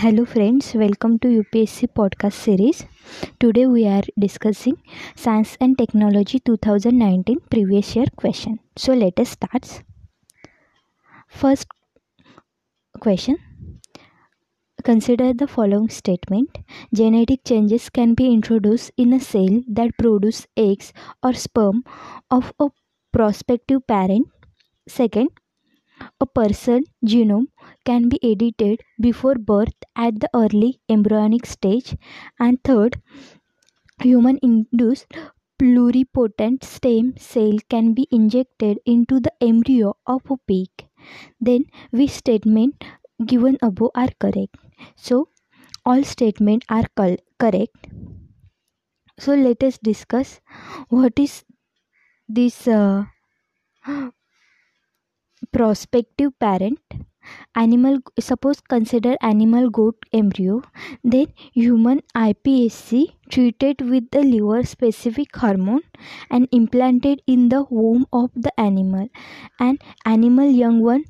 Hello, friends, welcome to UPSC podcast series. Today we are discussing Science and Technology 2019 previous year question. So, let us start. First question Consider the following statement Genetic changes can be introduced in a cell that produce eggs or sperm of a prospective parent. Second, a person genome can be edited before birth at the early embryonic stage. And third, human induced pluripotent stem cell can be injected into the embryo of a pig. Then, which statement given above are correct? So, all statements are col- correct. So, let us discuss what is this uh, prospective parent animal suppose consider animal goat embryo then human iPSC treated with the liver specific hormone and implanted in the womb of the animal and animal young one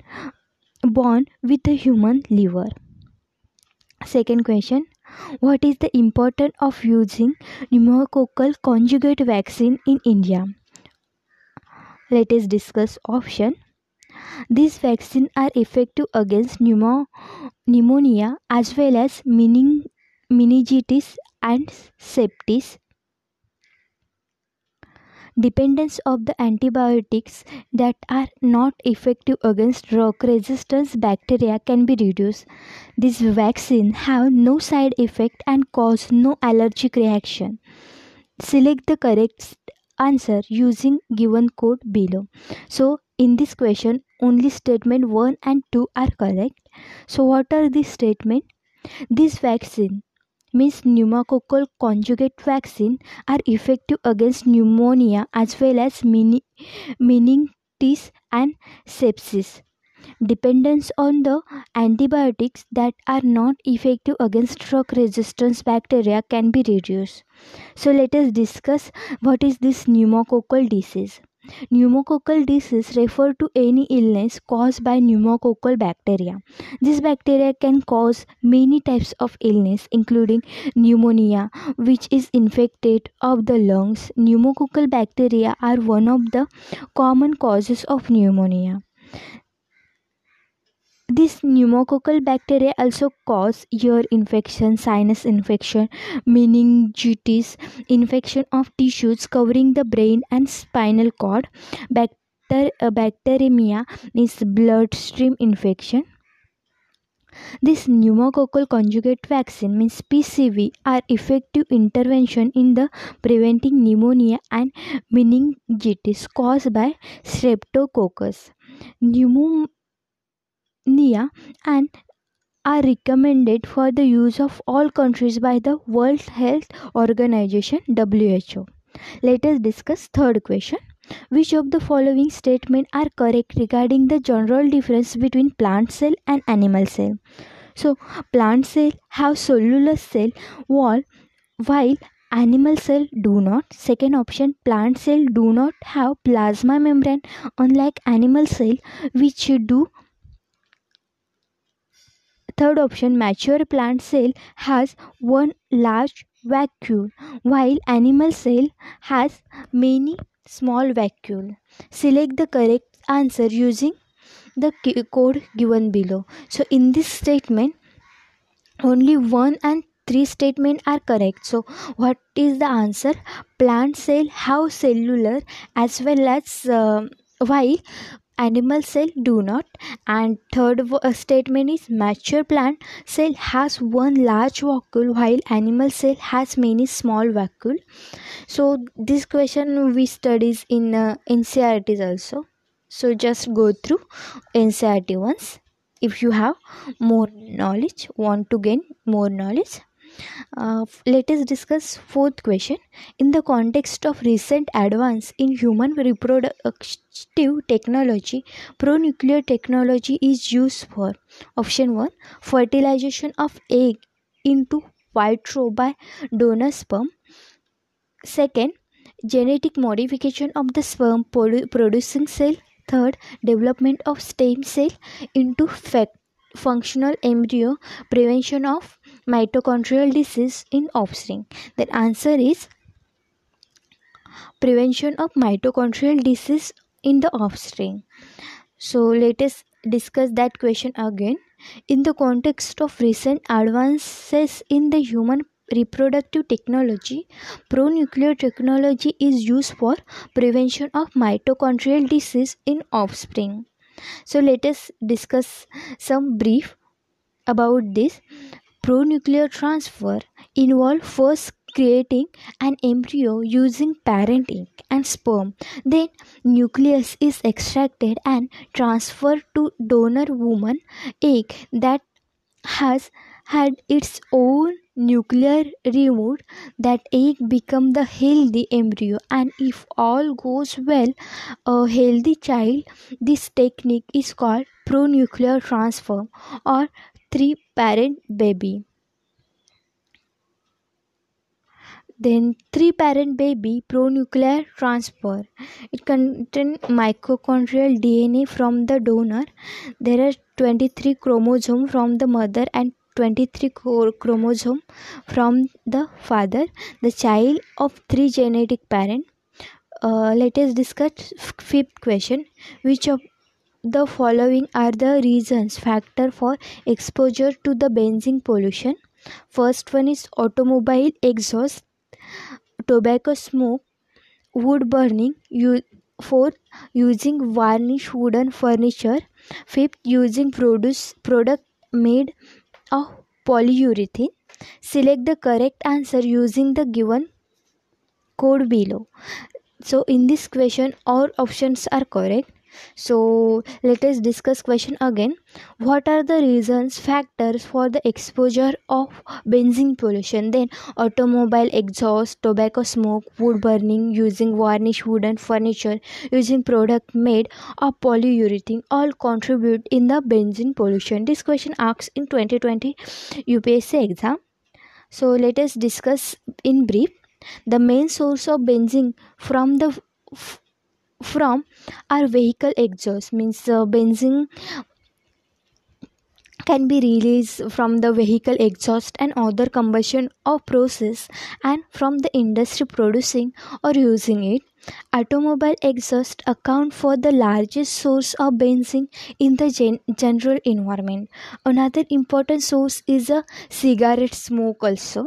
born with the human liver. Second question what is the importance of using pneumococcal conjugate vaccine in india? Let us discuss option these vaccines are effective against pneumo- pneumonia as well as mening- meningitis and sepsis. Dependence of the antibiotics that are not effective against drug resistant bacteria can be reduced. These vaccines have no side effect and cause no allergic reaction. Select the correct answer using given code below. So in this question only statement 1 and 2 are correct. So what are these statement? This vaccine means pneumococcal conjugate vaccine are effective against pneumonia as well as meningitis and sepsis. Dependence on the antibiotics that are not effective against drug resistance bacteria can be reduced. So let us discuss what is this pneumococcal disease. Pneumococcal disease refer to any illness caused by pneumococcal bacteria. This bacteria can cause many types of illness including pneumonia which is infected of the lungs. Pneumococcal bacteria are one of the common causes of pneumonia. This pneumococcal bacteria also cause ear infection, sinus infection, meningitis, infection of tissues covering the brain and spinal cord. Bacter- uh, bacteremia is bloodstream infection. This pneumococcal conjugate vaccine means PCV are effective intervention in the preventing pneumonia and meningitis caused by streptococcus. Pneumo- pneumonia and are recommended for the use of all countries by the World Health Organization WHO. Let us discuss third question. Which of the following statements are correct regarding the general difference between plant cell and animal cell? So, plant cell have cellular cell wall while animal cell do not. Second option, plant cell do not have plasma membrane unlike animal cell which do Third option mature plant cell has one large vacuole while animal cell has many small vacuole. Select the correct answer using the code given below. So in this statement only one and three statement are correct. So what is the answer? Plant cell have cellular as well as uh, while animal cell do not. And third uh, statement is mature plant cell has one large vacuole while animal cell has many small vacuole so this question we studies in uh, NCERTs also. So just go through NCERT once. If you have more knowledge want to gain more knowledge uh, let us discuss fourth question. In the context of recent advance in human reproductive technology pro-nuclear technology is used for option 1 fertilization of egg into vitro by donor sperm second genetic modification of the sperm producing cell. Third development of stem cell into functional embryo prevention of mitochondrial disease in offspring? The answer is prevention of mitochondrial disease in the offspring. So let us discuss that question again. In the context of recent advances in the human reproductive technology, pronuclear technology is used for prevention of mitochondrial disease in offspring. So let us discuss some brief about this. Pronuclear transfer involve first creating an embryo using parent egg and sperm. Then nucleus is extracted and transferred to donor woman egg that has had its own nuclear removed that egg become the healthy embryo and if all goes well a healthy child this technique is called pronuclear transfer or three parent baby. Then three parent baby pronuclear transfer. It contains mitochondrial dna from the donor. There are 23 chromosomes from the mother and 23 chromosome from the father. The child of three genetic parent. Uh, let us discuss fifth question. Which of the following are the reasons. Factor for exposure to the benzene pollution. First one is automobile exhaust tobacco smoke wood burning you fourth using varnish wooden furniture. Fifth using produce product made of polyurethane. Select the correct answer using the given code below. So in this question all options are correct so let us discuss question again. What are the reasons factors for the exposure of benzene pollution? Then automobile exhaust tobacco smoke wood burning using varnish wooden furniture using product made of polyurethane all contribute in the benzene pollution. This question asks in 2020 upsc exam. So let us discuss in brief. The main source of benzene from the from our vehicle exhaust. Means uh, benzene can be released from the vehicle exhaust and other combustion or process and from the industry producing or using it. Automobile exhaust account for the largest source of benzene in the gen- general environment. Another important source is a cigarette smoke also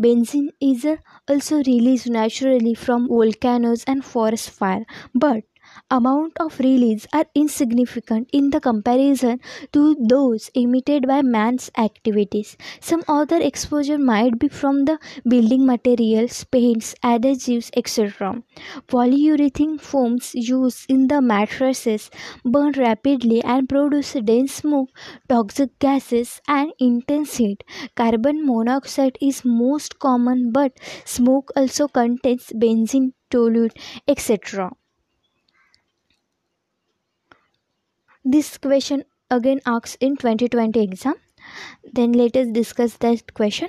benzene is also released naturally from volcanoes and forest fire but amount of release are insignificant in the comparison to those emitted by man's activities. Some other exposure might be from the building materials, paints, adhesives, etc. Polyurethane foams used in the mattresses burn rapidly and produce dense smoke, toxic gases, and intense heat. Carbon monoxide is most common, but smoke also contains benzene, toluene, etc. this question again asks in 2020 exam. Then let us discuss that question.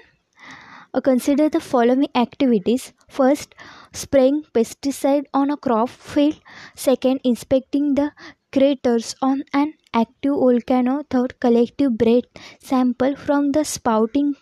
Uh, consider the following activities. First spraying pesticide on a crop field. Second inspecting the craters on an active volcano. Third collective breath sample from the spouting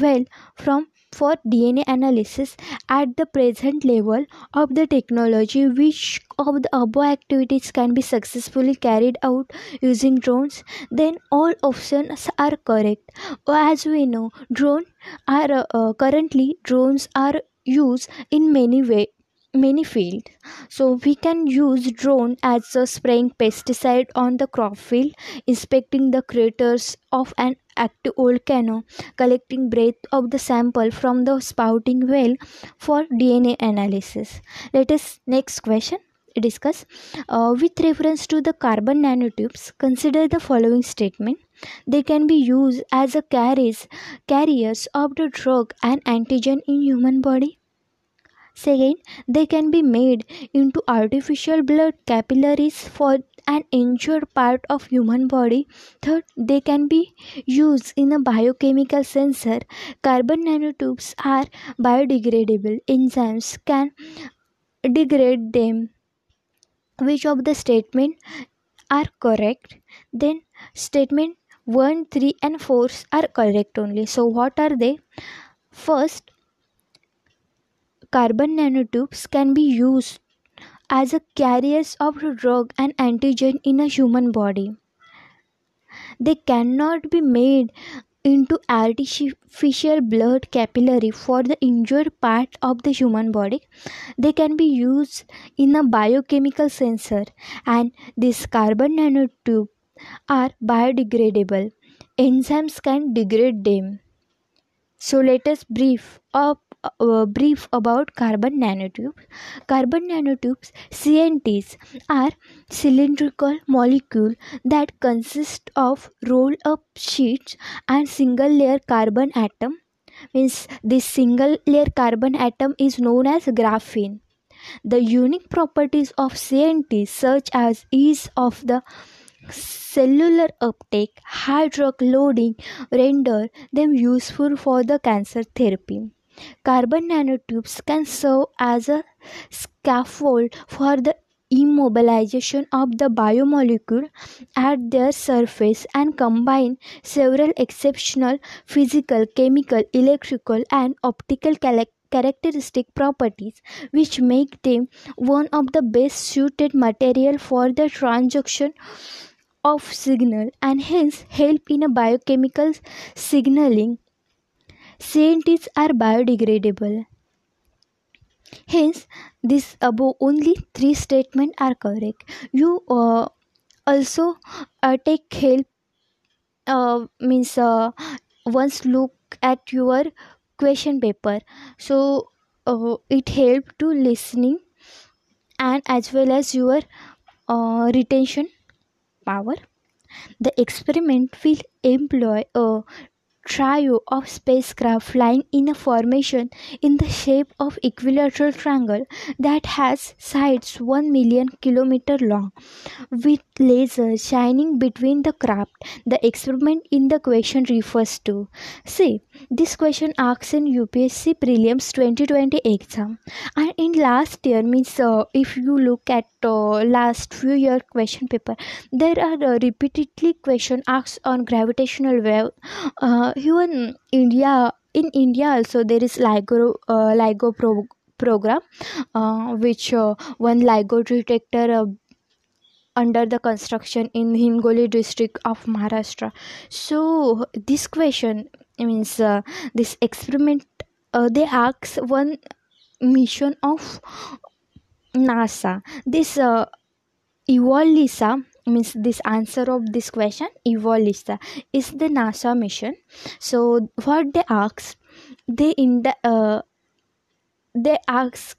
well from for DNA analysis at the present level of the technology which of the above activities can be successfully carried out using drones then all options are correct. As we know drone are uh, currently drones are used in many way many fields so we can use drone as a spraying pesticide on the crop field inspecting the craters of an active volcano collecting breath of the sample from the spouting well for dna analysis. Let us next question discuss uh, with reference to the carbon nanotubes consider the following statement. They can be used as a carriers carriers of the drug and antigen in human body Second, they can be made into artificial blood capillaries for an injured part of human body. Third, they can be used in a biochemical sensor. Carbon nanotubes are biodegradable. Enzymes can degrade them. Which of the statement are correct? Then statement 1 3 and 4 are correct only so what are they first carbon nanotubes can be used as a carriers of drug and antigen in a human body. They cannot be made into artificial blood capillary for the injured part of the human body. They can be used in a biochemical sensor and these carbon nanotubes are biodegradable. Enzymes can degrade them. So let us brief up uh, brief about carbon nanotubes. Carbon nanotubes CNTs are cylindrical molecule that consist of roll up sheets and single layer carbon atom means this single layer carbon atom is known as graphene the unique properties of CNTs such as ease of the cellular uptake, high drug loading render them useful for the cancer therapy. Carbon nanotubes can serve as a scaffold for the immobilization of the biomolecule at their surface and combine several exceptional physical, chemical, electrical, and optical characteristic properties which make them one of the best suited material for the transduction of signal and hence help in a biochemical signaling CNTs are biodegradable. Hence, this above only three statements are correct. You uh, also uh, take help uh, means uh, once look at your question paper. So uh, it help to listening and as well as your uh, retention power. The experiment will employ a trio of spacecraft flying in a formation in the shape of equilateral triangle that has sides 1 million kilometer long with lasers shining between the craft. The experiment in the question refers to see this question asks in upsc prelims 2020 exam. And in last year means uh, if you look at last few year question paper. There are uh, repeatedly question asked on gravitational wave uh, even india in india also there is ligo uh, ligo pro- program uh, which uh, one ligo detector uh, under the construction in hingoli district of maharashtra. So this question means uh, this experiment uh, they ask one mission of nasa. This uh, evolisa means this answer of this question evolisa is the nasa mission. So what they ask they in the uh, they ask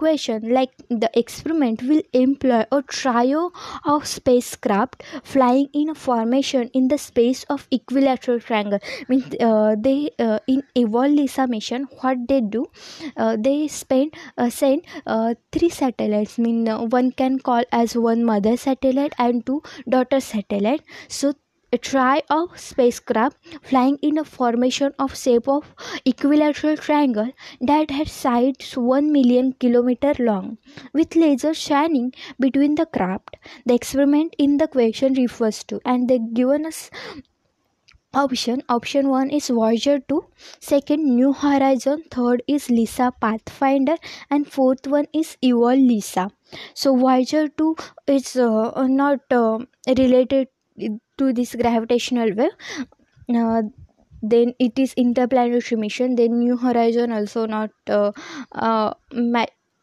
like the experiment will employ a trio of spacecraft flying in a formation in the space of equilateral triangle. Means uh, they uh, in evolisa mission what they do uh, they spend uh, send uh, three satellites. Mean uh, one can call as one mother satellite and two daughter satellite. So a try of spacecraft flying in a formation of shape of equilateral triangle that had sides 1 million kilometer long with lasers shining between the craft. The experiment in the question refers to and they given us option. Option 1 is voyager 2 second new horizon third is lisa pathfinder and fourth one is evol lisa. So voyager 2 is uh, not uh, related to this gravitational wave uh, then it is interplanetary mission then new horizon also not uh, uh,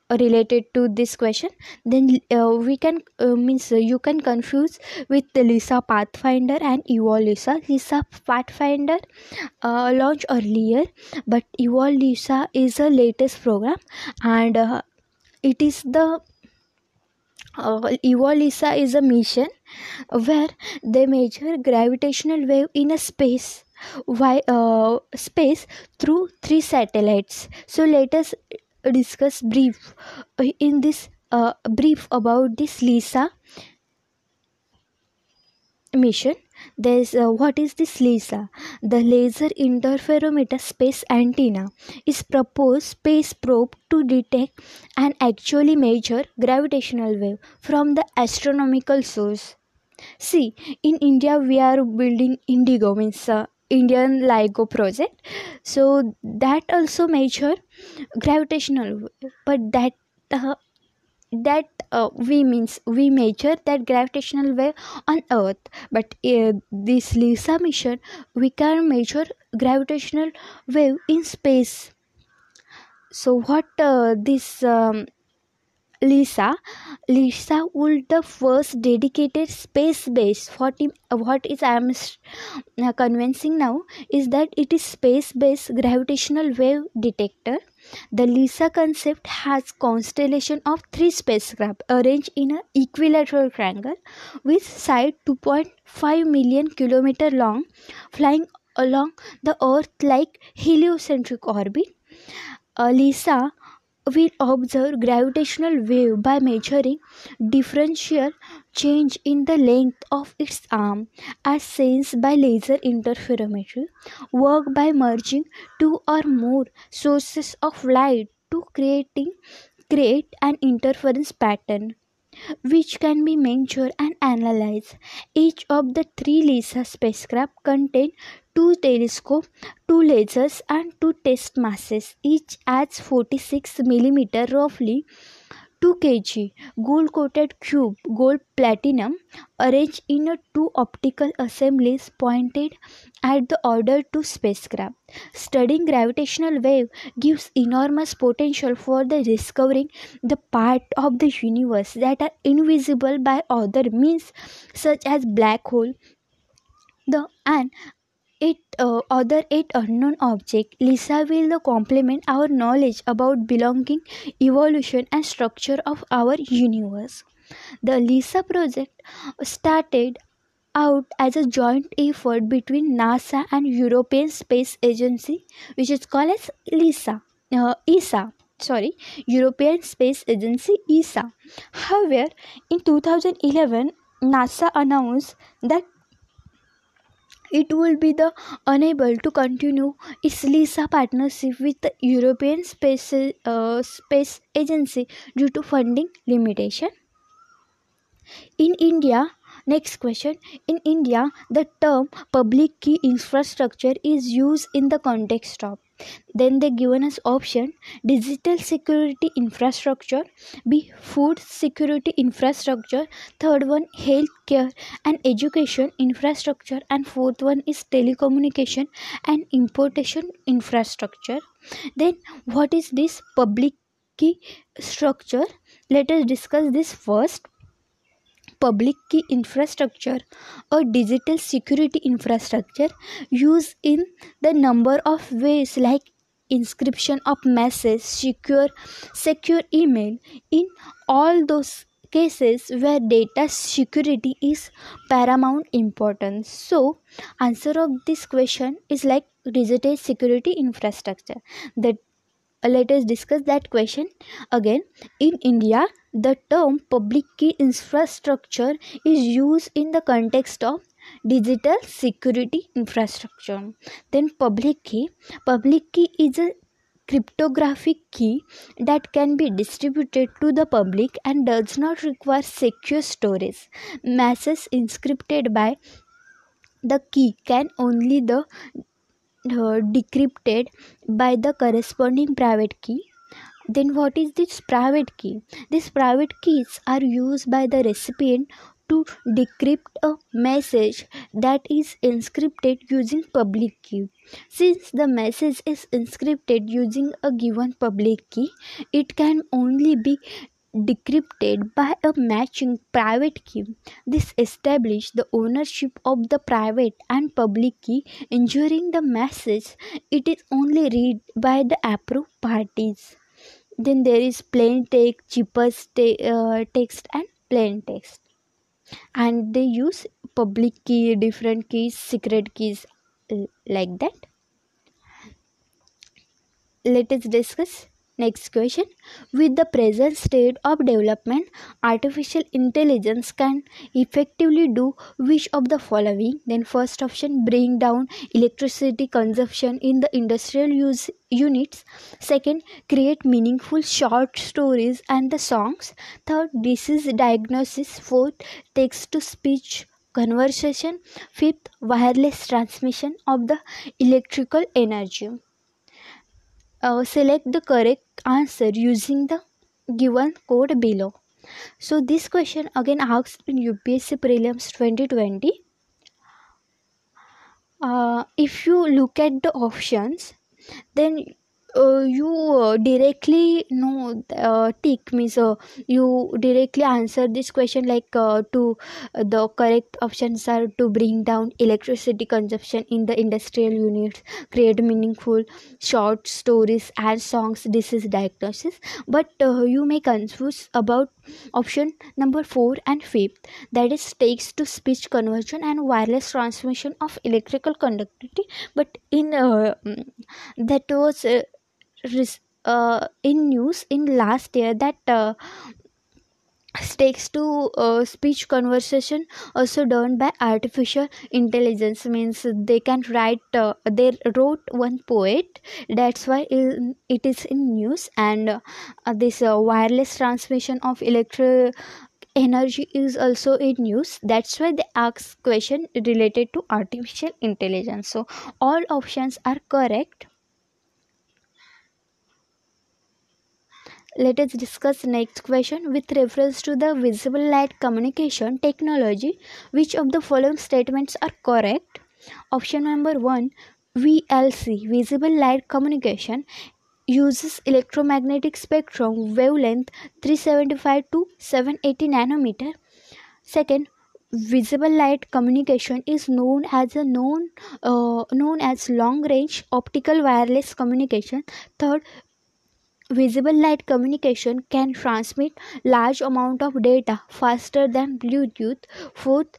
related to this question. Then uh, we can uh, means you can confuse with the lisa pathfinder and evol lisa. Lisa pathfinder uh, launched earlier but evol lisa is a latest program and uh, it is the uh, Evolisa is a mission where they measure gravitational wave in a space why uh, space through three satellites. So let us discuss brief uh, in this uh, brief about this lisa mission there's uh, what is this LISA? The Laser Interferometer Space Antenna is proposed space probe to detect and actually measure gravitational wave from the astronomical source. see in india we are building indigo means uh, indian ligo project so that also measure gravitational but that uh, that uh, we means we measure that gravitational wave on earth. But uh, this lisa mission we can measure gravitational wave in space. So what uh, this um, lisa. Lisa will the first dedicated space base. What, what is i am uh, convincing now is that it is space based gravitational wave detector. The lisa concept has constellation of three spacecraft arranged in an equilateral triangle with side 2.5 million kilometer long flying along the earth like heliocentric orbit. Uh, lisa will observe gravitational wave by measuring differential change in the length of its arm as sensed by laser interferometry work by merging two or more sources of light to creating create an interference pattern which can be measured and analyzed. Each of the three LISA spacecraft contain two telescopes, two lasers, and two test masses. Each adds 46 mm, roughly 2 kg gold coated cube gold platinum arranged in a two optical assemblies pointed at the order to spacecraft studying gravitational wave gives enormous potential for the discovering the part of the universe that are invisible by other means such as black hole the and it uh, other eight unknown object lisa will complement our knowledge about belonging evolution and structure of our universe. The lisa project started out as a joint effort between nasa and european space agency which is called as lisa uh, esa sorry european space agency esa however in 2011 nasa announced that it will be the unable to continue its LISA partnership with the European Space, uh, Space Agency due to funding limitation. In India, next question. In India, the term public key infrastructure is used in the context of then they given us option digital security infrastructure b food security infrastructure third one healthcare and education infrastructure and fourth one is telecommunication and importation infrastructure. Then what is this public key structure? Let us discuss this first public key infrastructure or digital security infrastructure used in the number of ways like encryption of message secure secure email. In all those cases where data security is paramount importance. So answer of this question is like digital security infrastructure. That uh, let us discuss that question again. In india the term public key infrastructure is used in the context of digital security infrastructure. Then public key. Public key is a cryptographic key that can be distributed to the public and does not require secure storage. Messages encrypted by the key can only the uh, decrypted by the corresponding private key then what is this private key these private keys are used by the recipient to decrypt a message that is encrypted using public key since the message is encrypted using a given public key it can only be decrypted by a matching private key. This establishes the ownership of the private and public key, ensuring the message it is only read by the approved parties. Then there is plain text, cheapest te- uh, text, and plain text. And they use public key, different keys, secret keys, like that. Let us discuss Next question. With the present state of development, artificial intelligence can effectively do which of the following? Then first option bring down electricity consumption in the industrial use units. Second, create meaningful short stories and the songs. Third, disease diagnosis. Fourth, text to speech conversation fifth wireless transmission of the electrical energy select the correct answer using the given code below. So this question again asked in upsc prelims 2020 uh, if you look at the options then uh, you uh, directly know uh, tick means uh, you directly answer this question like uh, to uh, the correct options are to bring down electricity consumption in the industrial units create meaningful short stories and songs. Disease diagnosis. But uh, you may confuse about option number 4 and 5th that is text to speech conversion and wireless transmission of electrical conductivity. But in uh, mm, that was uh, uh, in news in last year that uh, text to uh, speech conversation also done by artificial intelligence. Means they can write uh, they wrote one poet. That's why it it is in news. And uh, this uh, wireless transmission of electric energy is also in news. That's why they ask question related to artificial intelligence. So all options are correct let us discuss next question with reference to the visible light communication technology. Which of the following statements are correct? Option number 1 vlc visible light communication uses electromagnetic spectrum wavelength 375 to 780 nanometer. Second visible light communication is known as a known uh, known as long range optical wireless communication. Third visible light communication can transmit large amount of data faster than bluetooth. Fourth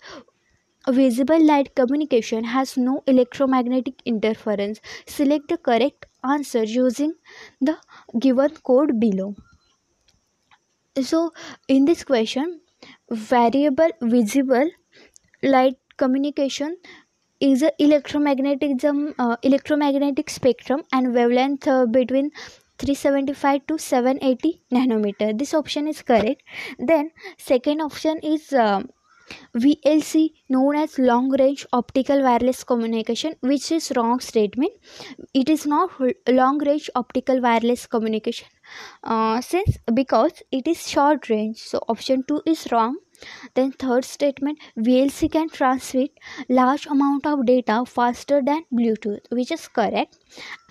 visible light communication has no electromagnetic interference. Select the correct answer using the given code below. So in this question variable visible light communication is a electromagnetism uh, electromagnetic spectrum and wavelength uh, between 375 to 780 nanometer. This option is correct. Then second option is uh, VLC known as long range optical wireless communication which is wrong statement. It is not long range optical wireless communication. Uh, since because it is short range so option 2 is wrong then third statement VLC can transmit large amount of data faster than Bluetooth which is correct.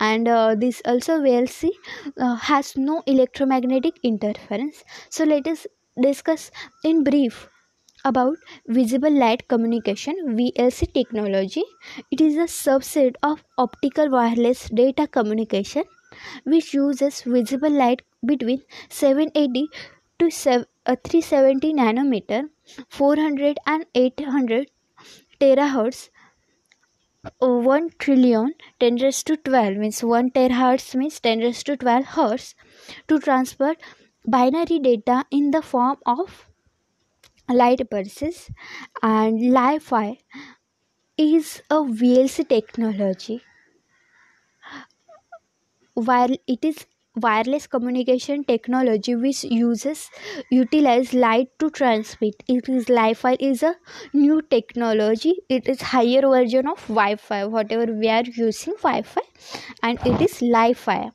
And uh, this also VLC uh, has no electromagnetic interference. So let us discuss in brief about visible light communication VLC technology. It is a subset of optical wireless data communication which uses visible light between 780 to 7, uh, 370 nanometer 400 and 800 terahertz uh, 1 trillion 10 raised to 12 means 1 terahertz means 10 raised to 12 hertz to transfer binary data in the form of light pulses and Li-Fi is a VLC technology. While it is wireless communication technology which uses utilize light to transmit. It is Li-Fi is a new technology. It is higher version of wi-fi whatever we are using wi-fi and it is Li-Fi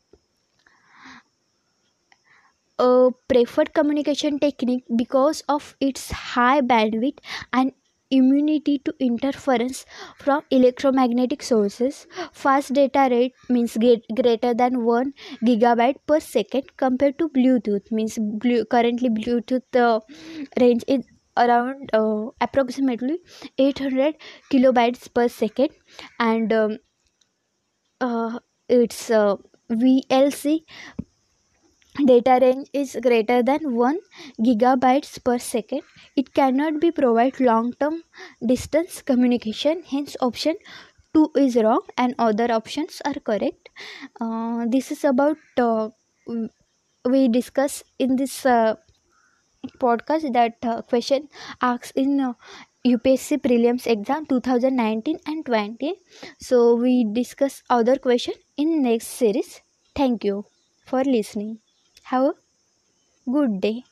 a preferred communication technique because of its high bandwidth and immunity to interference from electromagnetic sources. Fast data rate means greater than 1 gigabyte per second compared to Bluetooth means blue, currently Bluetooth uh, range is around uh, approximately 800 kilobytes per second and um, uh, its uh, VLC data range is greater than 1 gigabytes per second. It cannot be provide long term distance communication. Hence option 2 is wrong and other options are correct. Uh, this is about uh, we discuss in this uh, podcast that uh, question asked in uh, UPSC prelims exam 2019 and 20 so we discuss other question in next series. Thank you for listening have a good day